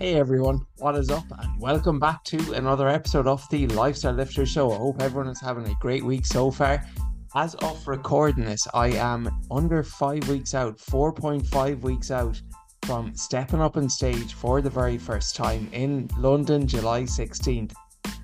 Hey everyone, what is up? And welcome back to another episode of the Lifestyle Lifter Show. I hope everyone is having a great week so far. As of recording this, I am under five weeks out, 4.5 weeks out from stepping up on stage for the very first time in London, July 16th.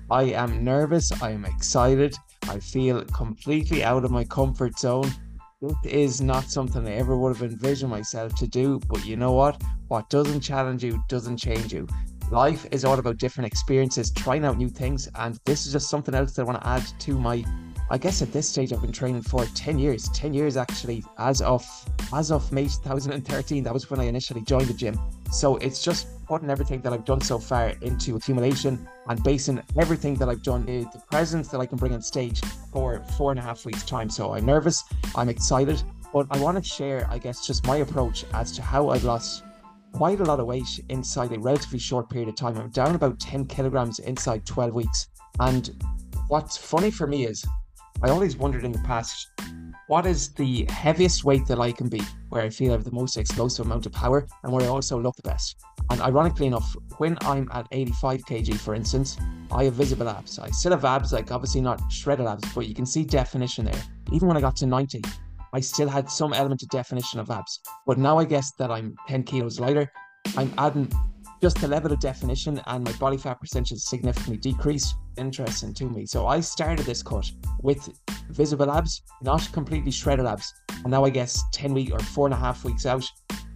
I am nervous, I am excited, I feel completely out of my comfort zone. This is not something I ever would have envisioned myself to do, but you know what? What doesn't challenge you doesn't change you. Life is all about different experiences, trying out new things, and this is just something else that I want to add to my I guess at this stage I've been training for 10 years. 10 years actually as of as of May 2013. That was when I initially joined the gym. So it's just putting everything that I've done so far into accumulation and basing everything that I've done in the presence that I can bring on stage for four and a half weeks time. So I'm nervous, I'm excited, but I want to share, I guess, just my approach as to how I've lost quite a lot of weight inside a relatively short period of time. I'm down about 10 kilograms inside 12 weeks. And what's funny for me is I always wondered in the past what is the heaviest weight that I can be where I feel I have the most explosive amount of power and where I also look the best. And ironically enough, when I'm at 85 kg, for instance, I have visible abs. I still have abs, like obviously not shredded abs, but you can see definition there. Even when I got to 90, I still had some element of definition of abs. But now I guess that I'm 10 kilos lighter, I'm adding just the level of definition and my body fat percentage significantly decreased. Interesting to me. So I started this cut with visible abs, not completely shredded abs. And now I guess 10 weeks or four and a half weeks out,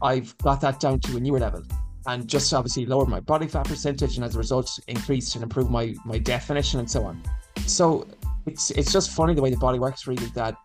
I've got that down to a newer level. And just obviously lowered my body fat percentage and as a result increased and improved my my definition and so on. So it's it's just funny the way the body works really that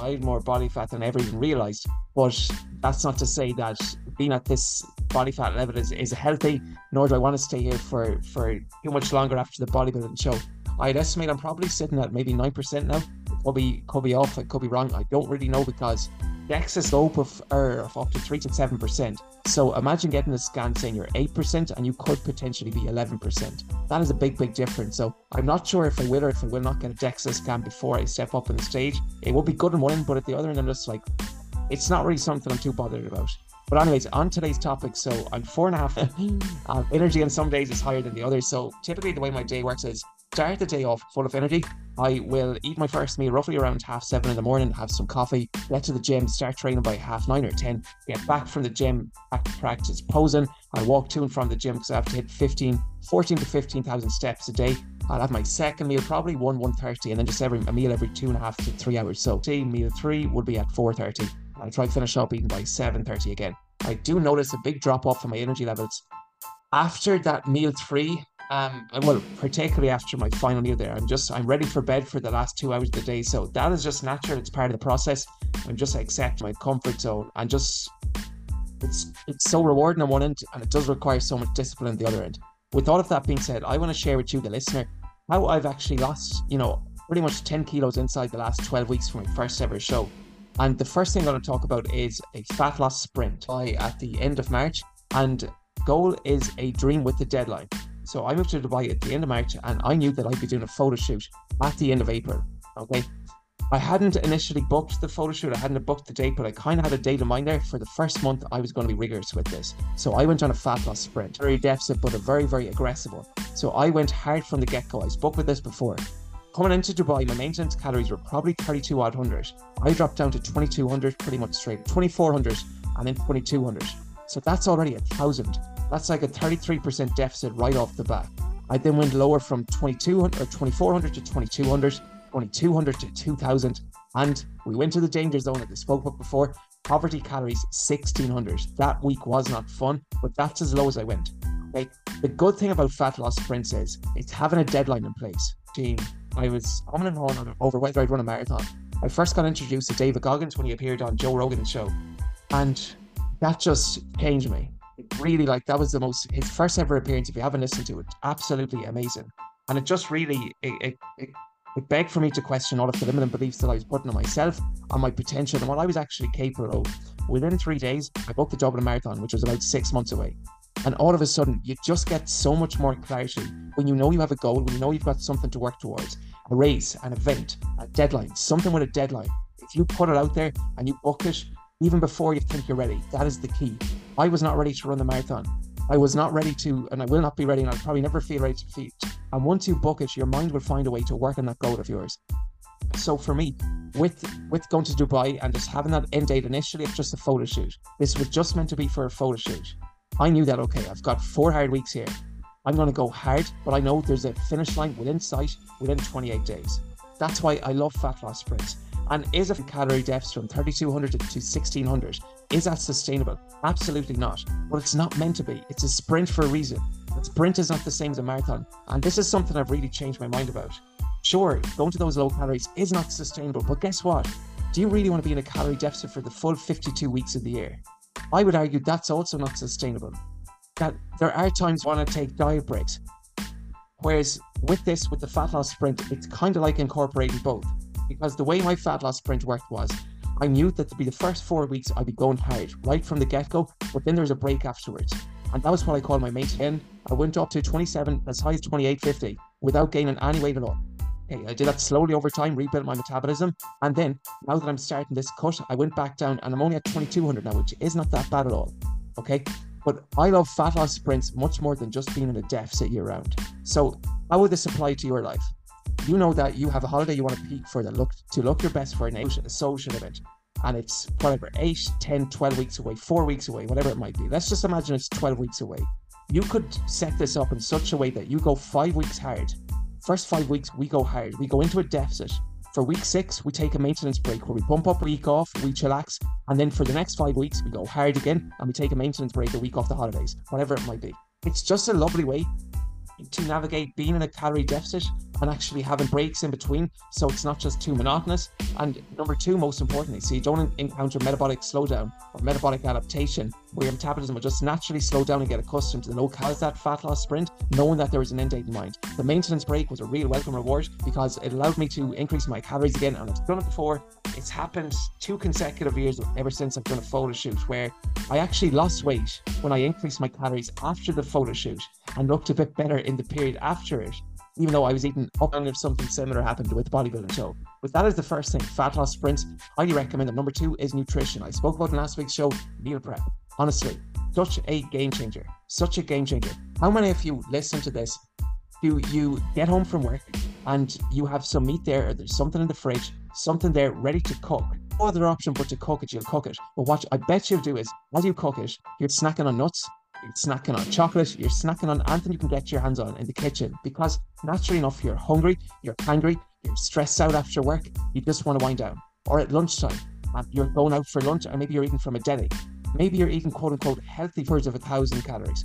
I had more body fat than I ever even realized. But that's not to say that being at this body fat level is, is healthy, nor do I want to stay here for, for too much longer after the bodybuilding show. I'd estimate I'm probably sitting at maybe 9% now. Could be, could be off, I could be wrong. I don't really know because the excess slope of, er, of up to 3 to 7%. So imagine getting a scan saying you're 8% and you could potentially be 11%. That is a big, big difference. So I'm not sure if I will or if I will not get a DEXA scan before I step up on the stage. It would be good in one end, but at the other end, I'm just like, it's not really something I'm too bothered about. But anyways, on today's topic, so I'm four and a half. um, energy on some days is higher than the others. So typically, the way my day works is start the day off full of energy. I will eat my first meal roughly around half seven in the morning, have some coffee, get to the gym, start training by half nine or ten, get back from the gym, back to practice posing. I walk to and from the gym because I have to hit 15, 14 to 15,000 steps a day. I'll have my second meal probably 1, 1.30 and then just every a meal every two and a half to three hours. So say meal three would be at 4.30. I'll try to finish up eating by 7.30 again. I do notice a big drop off in my energy levels. After that meal three, um, well, particularly after my final year there, I'm just I'm ready for bed for the last two hours of the day. So that is just natural. It's part of the process. I'm just accept my comfort zone and just it's it's so rewarding on one end, and it does require so much discipline on the other end. With all of that being said, I want to share with you, the listener, how I've actually lost, you know, pretty much 10 kilos inside the last 12 weeks from my first ever show. And the first thing I'm going to talk about is a fat loss sprint by at the end of March. And goal is a dream with the deadline. So I moved to Dubai at the end of March and I knew that I'd be doing a photo shoot at the end of April. Okay. I hadn't initially booked the photo shoot, I hadn't booked the date, but I kind of had a date in mind there. For the first month, I was going to be rigorous with this. So I went on a fat loss sprint, very deficit, but a very, very aggressive one. So I went hard from the get go. I spoke with this before. Coming into Dubai, my maintenance calories were probably 32 odd. I dropped down to 2200 pretty much straight, 2400 and then 2200. So that's already a thousand. That's like a 33% deficit right off the bat. I then went lower from 2200 or 2400 to 2200, 2200 to 2000, and we went to the danger zone that I spoke about before. Poverty calories 1600. That week was not fun, but that's as low as I went. Okay. The good thing about fat loss sprints is it's having a deadline in place. Gene, I was on and on over whether I'd run a marathon. I first got introduced to David Goggins when he appeared on Joe Rogan's show, and that just changed me. It really, like, that was the most his first ever appearance. If you haven't listened to it, absolutely amazing, and it just really it, it, it, it begged for me to question all of the limiting beliefs that I was putting on myself, on my potential, and what I was actually capable of. Within three days, I booked the Dublin Marathon, which was about six months away. And all of a sudden, you just get so much more clarity when you know you have a goal, when you know you've got something to work towards a race, an event, a deadline, something with a deadline. If you put it out there and you book it, even before you think you're ready, that is the key. I was not ready to run the marathon. I was not ready to, and I will not be ready, and I'll probably never feel ready to feed. And once you book it, your mind will find a way to work on that goal of yours. So for me, with with going to Dubai and just having that end date initially, it's just a photo shoot. This was just meant to be for a photo shoot. I knew that okay, I've got four hard weeks here. I'm going to go hard, but I know there's a finish line within sight within 28 days. That's why I love fat loss sprints. And is a calorie deficit from 3200 to 1600 is that sustainable? Absolutely not. But it's not meant to be. It's a sprint for a reason. A sprint is not the same as a marathon. And this is something I've really changed my mind about. Sure, going to those low calories is not sustainable, but guess what? Do you really want to be in a calorie deficit for the full 52 weeks of the year? I would argue that's also not sustainable. That there are times when I take diet breaks. Whereas with this, with the fat loss sprint, it's kind of like incorporating both. Because the way my fat loss sprint worked was I knew that to be the first four weeks I'd be going hard right from the get go, but then there's a break afterwards. And that was what I called my maintain. I went up to 27, as high as 28.50 without gaining any weight at all. Okay, I did that slowly over time, rebuilt my metabolism. And then now that I'm starting this cut, I went back down and I'm only at 2200 now, which is not that bad at all. Okay. But I love fat loss sprints much more than just being in a deficit year round. So, how would this apply to your life? You know that you have a holiday you want to peak for that look to look your best for a social event. And it's whatever 8 10 12 weeks away 4 weeks away whatever it might be. Let's just imagine it's 12 weeks away. You could set this up in such a way that you go 5 weeks hard. First 5 weeks we go hard. We go into a deficit. For week six, we take a maintenance break where we bump up a week off, we chillax, and then for the next five weeks, we go hard again and we take a maintenance break a week off the holidays, whatever it might be. It's just a lovely way to navigate being in a calorie deficit and actually having breaks in between so it's not just too monotonous. And number two, most importantly, so you don't encounter metabolic slowdown or metabolic adaptation where your metabolism will just naturally slow down and get accustomed to the calories that fat loss sprint, knowing that there is an end date in mind. The maintenance break was a real welcome reward because it allowed me to increase my calories again. And I've done it before. It's happened two consecutive years ever since I've done a photo shoot where I actually lost weight when I increased my calories after the photo shoot and looked a bit better in the period after it even though I was eating up and if something similar happened with bodybuilding show. But that is the first thing. Fat loss sprints, highly recommend it. Number two is nutrition. I spoke about in last week's show, meal prep. Honestly, such a game changer. Such a game changer. How many of you listen to this? Do you get home from work and you have some meat there, or there's something in the fridge, something there ready to cook? No other option but to cook it, you'll cook it. But what I bet you'll do is, while you cook it, you're snacking on nuts, you're snacking on chocolate, you're snacking on anything you can get your hands on in the kitchen because naturally enough, you're hungry, you're angry, you're stressed out after work, you just want to wind down. Or at lunchtime, and you're going out for lunch, or maybe you're eating from a deli. Maybe you're eating quote unquote healthy foods of a thousand calories.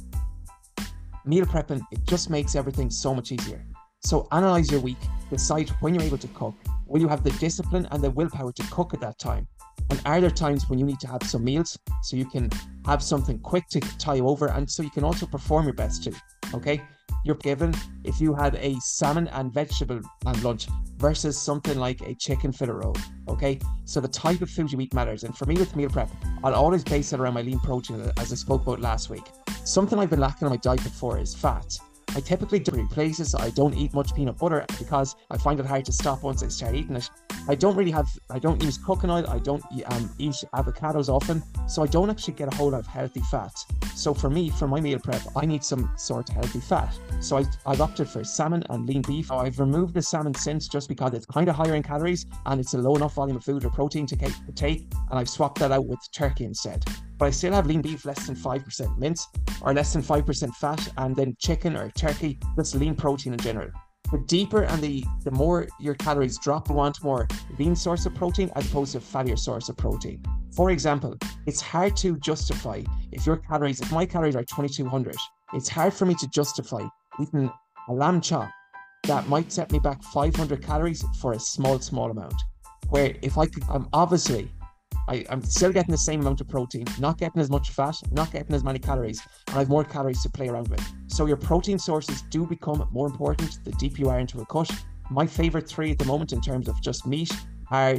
Meal prepping, it just makes everything so much easier. So analyze your week, decide when you're able to cook. Will you have the discipline and the willpower to cook at that time? And are there times when you need to have some meals so you can have something quick to tie over and so you can also perform your best too? Okay. You're given if you had a salmon and vegetable and lunch versus something like a chicken fillet roll. Okay. So the type of food you eat matters. And for me with meal prep, I'll always base it around my lean protein as I spoke about last week. Something I've been lacking on my diet before is fat. I typically do places I don't eat much peanut butter because I find it hard to stop once I start eating it. I don't really have, I don't use coconut, I don't um, eat avocados often, so I don't actually get a whole lot of healthy fat. So for me, for my meal prep, I need some sort of healthy fat. So I, I've opted for salmon and lean beef. I've removed the salmon since just because it's kind of higher in calories and it's a low enough volume of food or protein to take, and I've swapped that out with turkey instead but I still have lean beef less than 5% mince or less than 5% fat, and then chicken or turkey, just lean protein in general. The deeper and the, the more your calories drop, you want more lean source of protein as opposed to fattier source of protein. For example, it's hard to justify if your calories, if my calories are 2200, it's hard for me to justify eating a lamb chop that might set me back 500 calories for a small, small amount. Where if I could, I'm obviously I, am still getting the same amount of protein, not getting as much fat, not getting as many calories, and I have more calories to play around with. So your protein sources do become more important the deeper you are into a cut. My favorite three at the moment in terms of just meat are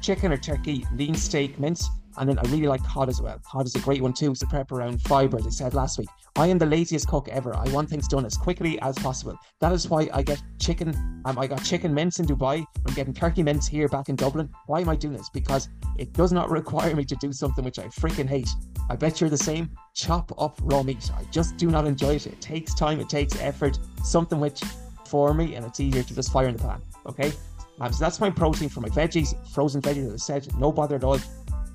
chicken or turkey, lean steak, mince, And then I really like cod as well. Cod is a great one too to prep around fibre, as I said last week. I am the laziest cook ever. I want things done as quickly as possible. That is why I get chicken. Um, I got chicken mince in Dubai. I'm getting turkey mince here back in Dublin. Why am I doing this? Because it does not require me to do something which I freaking hate. I bet you're the same. Chop up raw meat. I just do not enjoy it. It takes time. It takes effort. Something which, for me, and it's easier to just fire in the pan. Okay. Um, so that's my protein for my veggies. Frozen veggies, as I said, no bother at all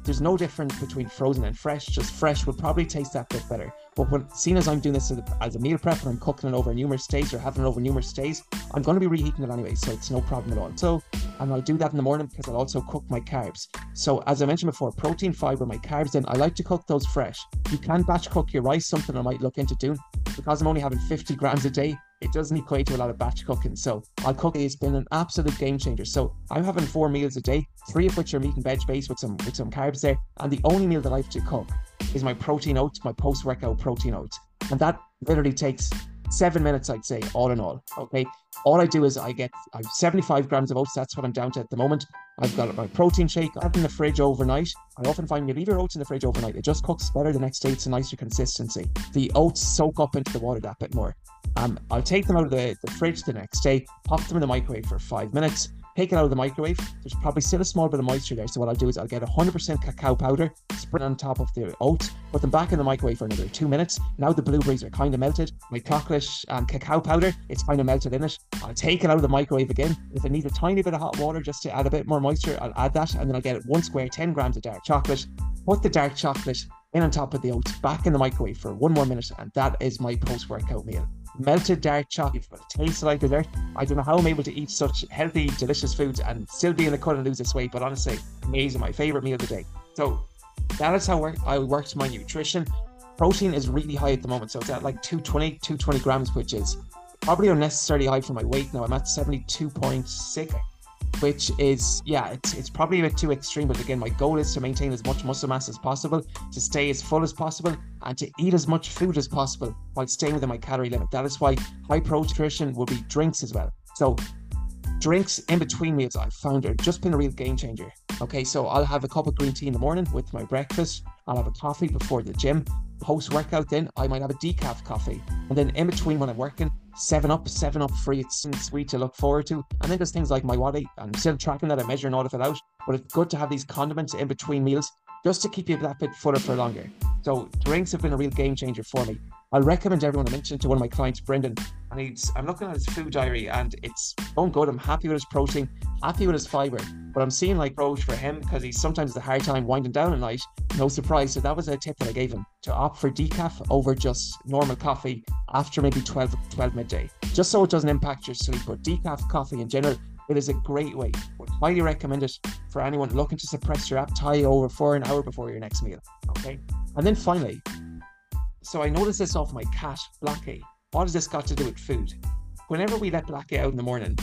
there's no difference between frozen and fresh. Just fresh would probably taste that bit better. But when seeing as I'm doing this as a meal prep and I'm cooking it over numerous days or having it over numerous days, I'm going to be reheating it anyway, so it's no problem at all. So, and I'll do that in the morning because I'll also cook my carbs. So, as I mentioned before, protein, fiber, my carbs. Then I like to cook those fresh. You can batch cook your rice, something I might look into doing because I'm only having 50 grams a day it doesn't equate to a lot of batch cooking. So I'll cook it's been an absolute game changer. So I'm having four meals a day, three of which are meat and veg based with some with some carbs there. And the only meal that I have to cook is my protein oats, my post workout protein oats. And that literally takes seven minutes, I'd say, all in all. Okay. All I do is I get I have 75 grams of oats. That's what I'm down to at the moment. I've got my protein shake. It in the fridge overnight. I often find you leave your oats in the fridge overnight. It just cooks better the next day. It's a nicer consistency. The oats soak up into the water that bit more. Um, I'll take them out of the, the fridge the next day, pop them in the microwave for five minutes, take it out of the microwave. There's probably still a small bit of moisture there. So what I'll do is I'll get 100% cacao powder, spread on top of the oats, put them back in the microwave for another two minutes. Now the blueberries are kind of melted. My chocolate and cacao powder, it's kind of melted in it. I'll take it out of the microwave again. If I need a tiny bit of hot water just to add a bit more moisture, I'll add that. And then I'll get one square, 10 grams of dark chocolate. Put the dark chocolate in on top of the oats, back in the microwave for one more minute. And that is my post-workout meal melted dark chocolate, but it tastes like dessert. I don't know how I'm able to eat such healthy, delicious foods and still be in the cut and lose this weight, but honestly, amazing. My favorite meal of the day. So that is how I worked my nutrition. Protein is really high at the moment, so it's at like 220, 220 grams, which is probably unnecessarily high for my weight now. I'm at 72.6 which is yeah, it's it's probably a bit too extreme. But again, my goal is to maintain as much muscle mass as possible, to stay as full as possible, and to eat as much food as possible while staying within my calorie limit. That is why high protein nutrition will be drinks as well. So drinks in between meals I've found are just been a real game changer. Okay, so I'll have a cup of green tea in the morning with my breakfast. I'll have a coffee before the gym. Post workout, then I might have a decaf coffee. And then in between when I'm working, seven up, seven up free. It's sweet to look forward to. And then there's things like MiWadi. I'm still tracking that, I'm measuring all of it out. But it's good to have these condiments in between meals just to keep you that bit fuller for longer. So drinks have been a real game changer for me. I'll recommend everyone. I mentioned to one of my clients, Brendan, and he's I'm looking at his food diary and it's going good. I'm happy with his protein, happy with his fiber, but I'm seeing like growth for him because he sometimes has a hard time winding down at night. No surprise. So that was a tip that I gave him to opt for decaf over just normal coffee after maybe 12, 12 midday, just so it doesn't impact your sleep. But decaf coffee in general, it is a great way. Would highly recommend it for anyone looking to suppress your appetite over for an hour before your next meal. Okay. And then finally, so I noticed this off my cat, Blackie. What has this got to do with food? Whenever we let Blackie out in the morning,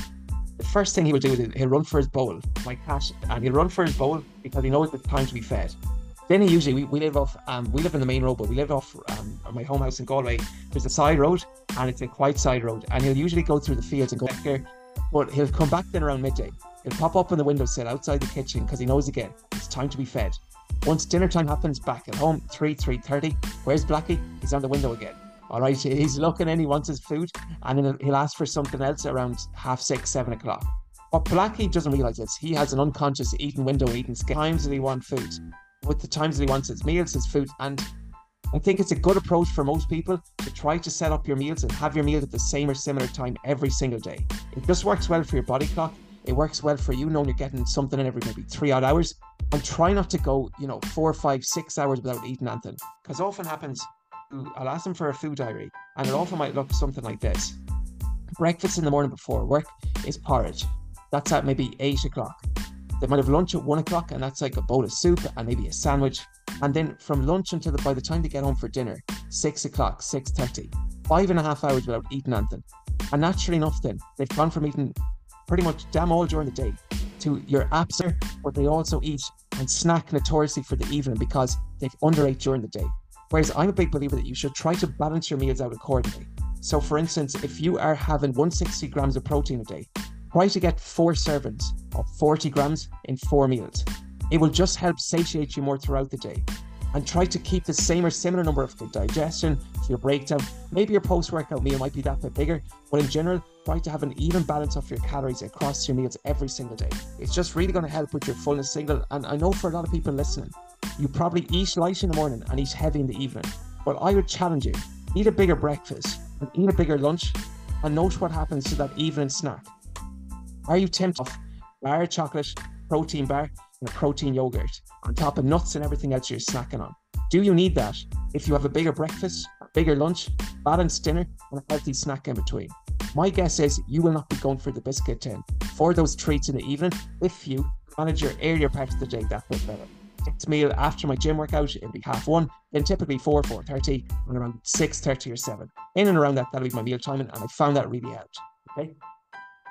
the first thing he will do is he'll run for his bowl, my cat, and he'll run for his bowl because he knows it's time to be fed. Then he usually we, we live off um, we live in the main road, but we live off um, my home house in Galway. There's a side road and it's a quite side road, and he'll usually go through the fields and go back here, But he'll come back then around midday. He'll pop up on the windowsill outside the kitchen because he knows again it's time to be fed. Once dinner time happens, back at home, 3, 3.30, where's Blackie? He's on the window again. All right, he's looking in, he wants his food, and then he'll ask for something else around half six, seven o'clock. What Blackie doesn't realize is he has an unconscious eating window, eating times that he wants food, with the times that he wants his meals, his food, and I think it's a good approach for most people to try to set up your meals and have your meals at the same or similar time every single day. It just works well for your body clock. It works well for you knowing you're getting something in every maybe three odd hours and try not to go, you know, four, five, six hours without eating anything. Because often happens, I'll ask them for a food diary, and it often might look something like this. Breakfast in the morning before work is porridge. That's at maybe eight o'clock. They might have lunch at one o'clock, and that's like a bowl of soup and maybe a sandwich. And then from lunch until the, by the time they get home for dinner, six o'clock, six thirty, five and a half hours without eating anything. And naturally enough, then they've gone from eating pretty much damn all during the day to your apps, but they also eat and snack notoriously for the evening because they've underate during the day. Whereas I'm a big believer that you should try to balance your meals out accordingly. So, for instance, if you are having 160 grams of protein a day, try to get four servings of 40 grams in four meals. It will just help satiate you more throughout the day. And try to keep the same or similar number of digestion for your breakdown. Maybe your post workout meal might be that bit bigger, but in general, try to have an even balance of your calories across your meals every single day. It's just really going to help with your fullness signal. And I know for a lot of people listening, you probably eat light in the morning and eat heavy in the evening. But I would challenge you eat a bigger breakfast and eat a bigger lunch and note what happens to that evening snack. Are you tempted bar chocolate, protein bar, and a protein yogurt on top of nuts and everything else you're snacking on? Do you need that if you have a bigger breakfast, bigger lunch, balanced dinner, and a healthy snack in between? My guess is you will not be going for the biscuit tin for those treats in the evening if you manage your earlier part of the day that bit better next meal after my gym workout, it'll be half one, then typically four, four thirty, and around six thirty or seven. In and around that, that'll be my meal timing, and I found that really helped. Okay.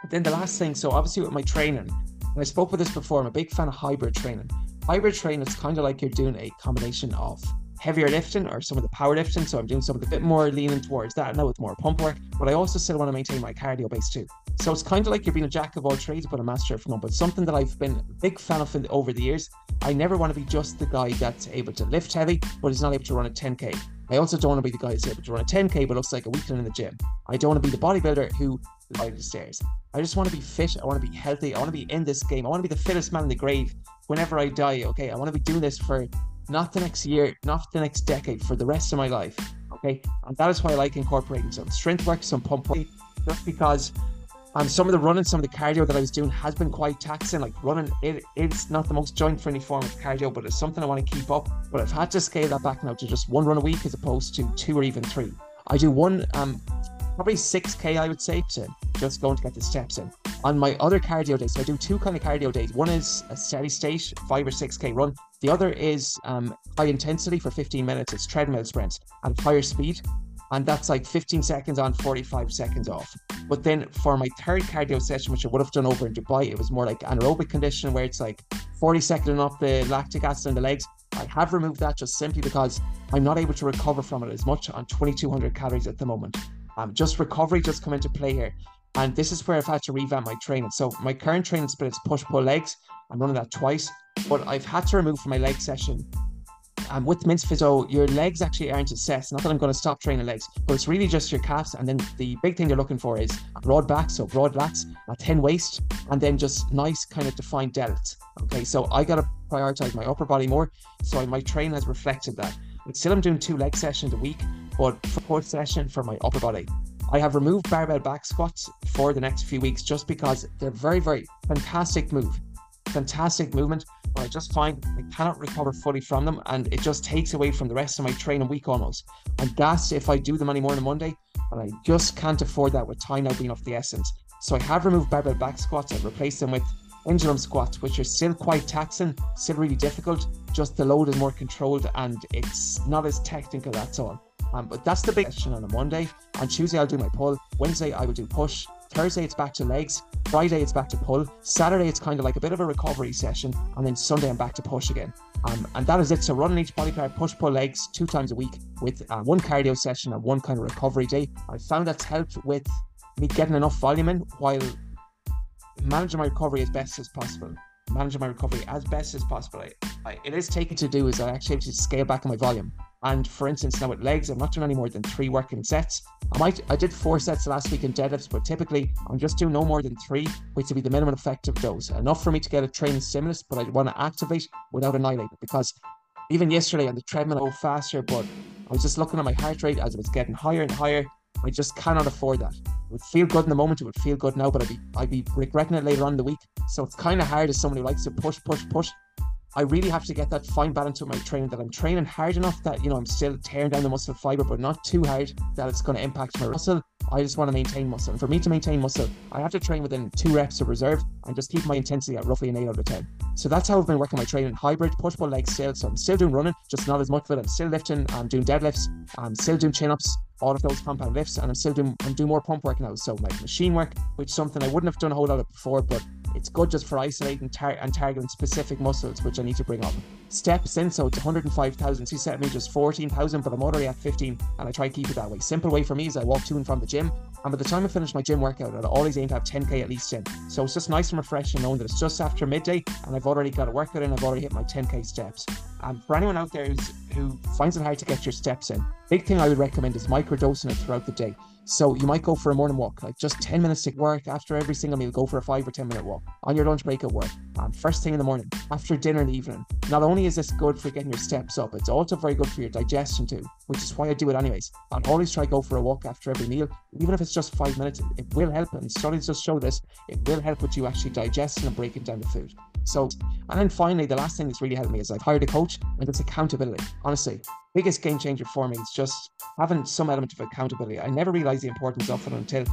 Then the last thing, so obviously with my training, and I spoke with this before, I'm a big fan of hybrid training. Hybrid training is kind of like you're doing a combination of heavier lifting or some of the power lifting. So I'm doing some of the bit more leaning towards that now with more pump work, but I also still want to maintain my cardio base too. So it's kind of like you're being a jack of all trades, but a master of none. But something that I've been a big fan of over the years. I never want to be just the guy that's able to lift heavy, but is not able to run a 10k. I also don't want to be the guy that's able to run a 10k but looks like a weakling in the gym. I don't want to be the bodybuilder who climbs the stairs. I just want to be fit. I want to be healthy. I want to be in this game. I want to be the fittest man in the grave whenever I die. Okay, I want to be doing this for not the next year, not the next decade, for the rest of my life. Okay, and that is why I like incorporating some strength work, some pump work, just because um, some of the running, some of the cardio that I was doing has been quite taxing. Like running, it, it's not the most joint friendly form of cardio, but it's something I want to keep up. But I've had to scale that back now to just one run a week as opposed to two or even three. I do one, um, probably 6k, I would say, to just going to get the steps in. On my other cardio days, so I do two kind of cardio days. One is a steady state, five or 6k run. The other is um, high intensity for 15 minutes. It's treadmill sprints at higher speed and that's like 15 seconds on, 45 seconds off. But then for my third cardio session, which I would have done over in Dubai, it was more like anaerobic condition where it's like 40 seconds off the lactic acid in the legs. I have removed that just simply because I'm not able to recover from it as much on 2200 calories at the moment. Um, just recovery just come into play here. And this is where I've had to revamp my training. So my current training split is push pull legs. I'm running that twice, but I've had to remove from my leg session um, with Men's Physique, your legs actually aren't assessed. Not that I'm going to stop training legs, but it's really just your calves. And then the big thing they're looking for is broad back, so broad lats, a thin waist, and then just nice kind of defined delts. Okay, so I got to prioritize my upper body more. So my training has reflected that. But still, I'm doing two leg sessions a week, but fourth session for my upper body. I have removed barbell back squats for the next few weeks just because they're very, very fantastic move, fantastic movement but I just find I cannot recover fully from them, and it just takes away from the rest of my training week almost. I'm gassed if I do them anymore on Monday, but I just can't afford that with time now being of the essence. So I have removed barbell back squats. I've replaced them with pendulum squats, which are still quite taxing, still really difficult. Just the load is more controlled and it's not as technical. That's all. Um, but that's the big question on a Monday. On Tuesday, I'll do my pull. Wednesday, I will do push. Thursday, it's back to legs. Friday, it's back to pull. Saturday, it's kind of like a bit of a recovery session. And then Sunday, I'm back to push again. Um, and that is it. So running each body part, push, pull legs two times a week with uh, one cardio session and one kind of recovery day. I found that's helped with me getting enough volume in while managing my recovery as best as possible. Managing my recovery as best as possible. I, I, it is taken to do is I actually have to scale back on my volume. And for instance, now with legs, I'm not doing any more than three working sets. I might I did four sets last week in deadlifts, but typically I'm just doing no more than three, which would be the minimum effective dose. Enough for me to get a training stimulus, but I want to activate without annihilating because even yesterday on the treadmill I go faster, but I was just looking at my heart rate as it was getting higher and higher. I just cannot afford that. Would feel good in the moment, it would feel good now, but I'd be I'd be regretting it later on in the week. So it's kind of hard as someone who likes to push, push, push I really have to get that fine balance with my training that I'm training hard enough that you know I'm still tearing down the muscle fiber, but not too hard that it's going to impact my muscle. I just want to maintain muscle. And for me to maintain muscle, I have to train within two reps of reserve and just keep my intensity at roughly an 8 out of 10. So that's how I've been working my training hybrid, push pull legs still. So I'm still doing running, just not as much of it. I'm still lifting, I'm doing deadlifts, I'm still doing chin ups, all of those compound lifts, and I'm still doing I'm doing more pump work now. So like machine work, which is something I wouldn't have done a whole lot of before, but It's good just for isolating tar- and targeting specific muscles, which I need to bring up. Steps in, so it's 105,000. So you set me just 14,000, but I'm already at 15, and I try to keep it that way. Simple way for me is I walk to and from the gym, and by the time I finish my gym workout, I'll always aim to have 10k at least in. So it's just nice and refreshing knowing that it's just after midday, and I've already got a workout in, I've already hit my 10k steps. And for anyone out there who finds it hard to get your steps in, big thing I would recommend is microdosing it throughout the day. So you might go for a morning walk, like just 10 minutes to work after every single meal, go for a five or 10 minute walk on your lunch break at work, um, first thing in the morning, after dinner in the evening. Not only is this good for getting your steps up, it's also very good for your digestion too, which is why I do it anyways. I'll always try to go for a walk after every meal, even if it's just five minutes, it will help. And studies just show this, it will help with you actually digesting and breaking down the food. So, and then finally, the last thing that's really helped me is I've hired a coach and it's accountability. Honestly, biggest game changer for me is just having some element of accountability. I never realized the importance of it until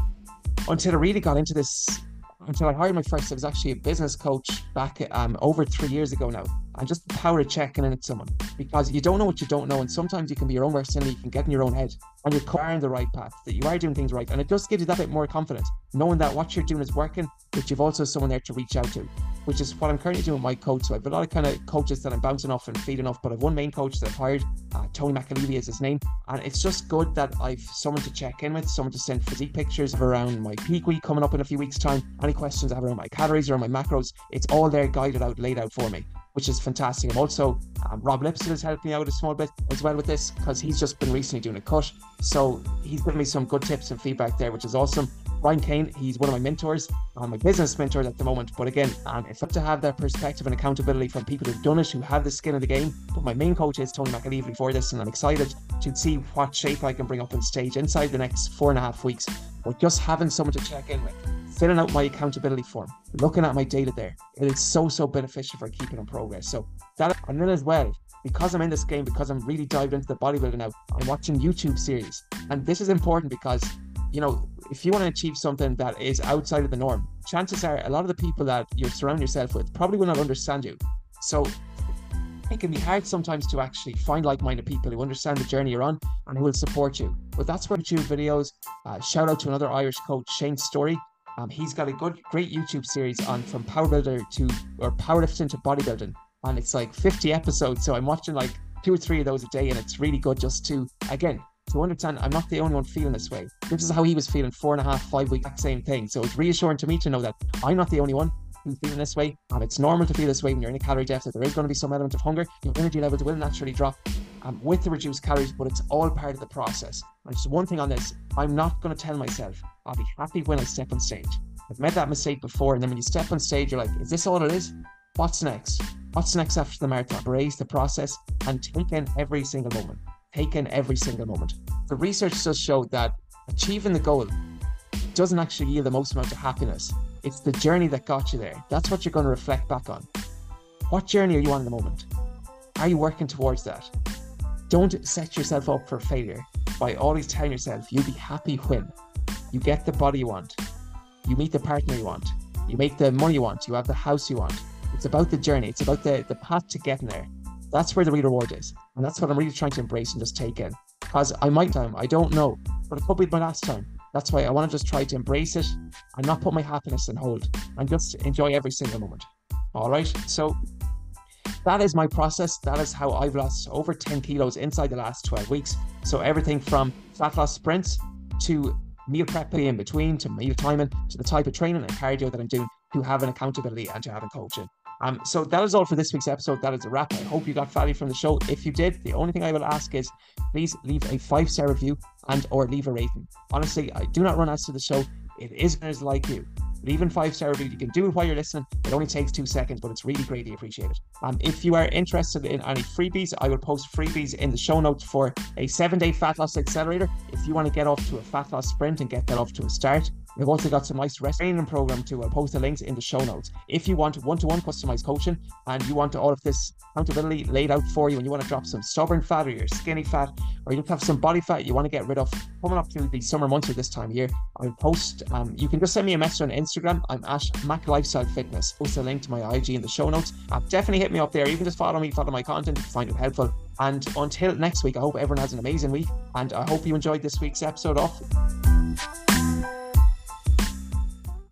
until I really got into this until I hired my first. I was actually a business coach back um, over three years ago now. And just the power of checking in at someone because you don't know what you don't know. And sometimes you can be your own worst enemy. You can get in your own head and you're clear in the right path, that you are doing things right. And it just gives you that bit more confidence, knowing that what you're doing is working, but you've also someone there to reach out to, which is what I'm currently doing with my coach. So I have a lot of kind of coaches that I'm bouncing off and feeding off, but I've one main coach that I've hired, uh, Tony McAlevey is his name. And it's just good that I've someone to check in with, someone to send physique pictures of around my peak week coming up in a few weeks' time. Any questions I have around my calories or my macros, it's all there guided out, laid out for me which is fantastic. I'm also um, Rob Lipson has helped me out a small bit as well with this because he's just been recently doing a cut, so he's given me some good tips and feedback there, which is awesome. Ryan Kane, he's one of my mentors, my business mentors at the moment. But again, um, it's up to have that perspective and accountability from people who've done it, who have the skin of the game. But my main coach is Tony McAlevey for this, and I'm excited to see what shape I can bring up on stage inside the next four and a half weeks. But just having someone to check in with filling out my accountability form, looking at my data there. It is so, so beneficial for keeping in progress. So that, and then as well, because I'm in this game, because I'm really dived into the bodybuilding now, I'm watching YouTube series. And this is important because, you know, if you want to achieve something that is outside of the norm, chances are a lot of the people that you surround yourself with probably will not understand you. So it can be hard sometimes to actually find like-minded people who understand the journey you're on and who will support you. But that's where YouTube videos. Uh, shout out to another Irish coach, Shane Story. Um, he's got a good, great YouTube series on from power builder to or powerlifting to bodybuilding, and it's like 50 episodes. So I'm watching like two or three of those a day, and it's really good just to again to understand I'm not the only one feeling this way. This is how he was feeling four and a half, five weeks, same thing. So it's reassuring to me to know that I'm not the only one who's feeling this way. And it's normal to feel this way when you're in a calorie deficit. There is going to be some element of hunger. Your energy levels will naturally drop um, with the reduced calories, but it's all part of the process. And just one thing on this, I'm not going to tell myself I'll be happy when I step on stage. I've made that mistake before, and then when you step on stage, you're like, is this all it is? What's next? What's next after the marathon? Embrace the process and take in every single moment. Take in every single moment. The research does show that achieving the goal doesn't actually yield the most amount of happiness. It's the journey that got you there. That's what you're going to reflect back on. What journey are you on in the moment? Are you working towards that? Don't set yourself up for failure by always telling yourself you'll be happy when you get the body you want, you meet the partner you want, you make the money you want, you have the house you want. It's about the journey, it's about the, the path to getting there. That's where the real reward is. And that's what I'm really trying to embrace and just take in. Because I might time, I don't know, but it could be my last time. That's why I want to just try to embrace it and not put my happiness in hold and just enjoy every single moment. All right. So that is my process. That is how I've lost over 10 kilos inside the last 12 weeks. So everything from fat loss sprints to meal prep in between to meal timing to the type of training and cardio that I'm doing to having accountability and to having coaching. Um, so that is all for this week's episode. That is a wrap. I hope you got value from the show. If you did, the only thing I will ask is please leave a five star review and or leave a rating. Honestly, I do not run ads to the show. It is as like you even five star review. You can do it while you're listening. It only takes two seconds, but it's really greatly appreciated. Um, if you are interested in any freebies, I will post freebies in the show notes for a seven day fat loss accelerator. If you want to get off to a fat loss sprint and get that off to a start, We've also got some nice rest training program too. I'll post the links in the show notes. If you want one-to-one customized coaching and you want all of this accountability laid out for you and you want to drop some stubborn fat or your skinny fat or you have some body fat you want to get rid of coming up to the summer months or this time of year, I'll post um, you can just send me a message on Instagram. I'm at McLifestyle Fitness. Post a link to my IG in the show notes. Uh, definitely hit me up there. You can just follow me, follow my content, find it helpful. And until next week, I hope everyone has an amazing week. And I hope you enjoyed this week's episode of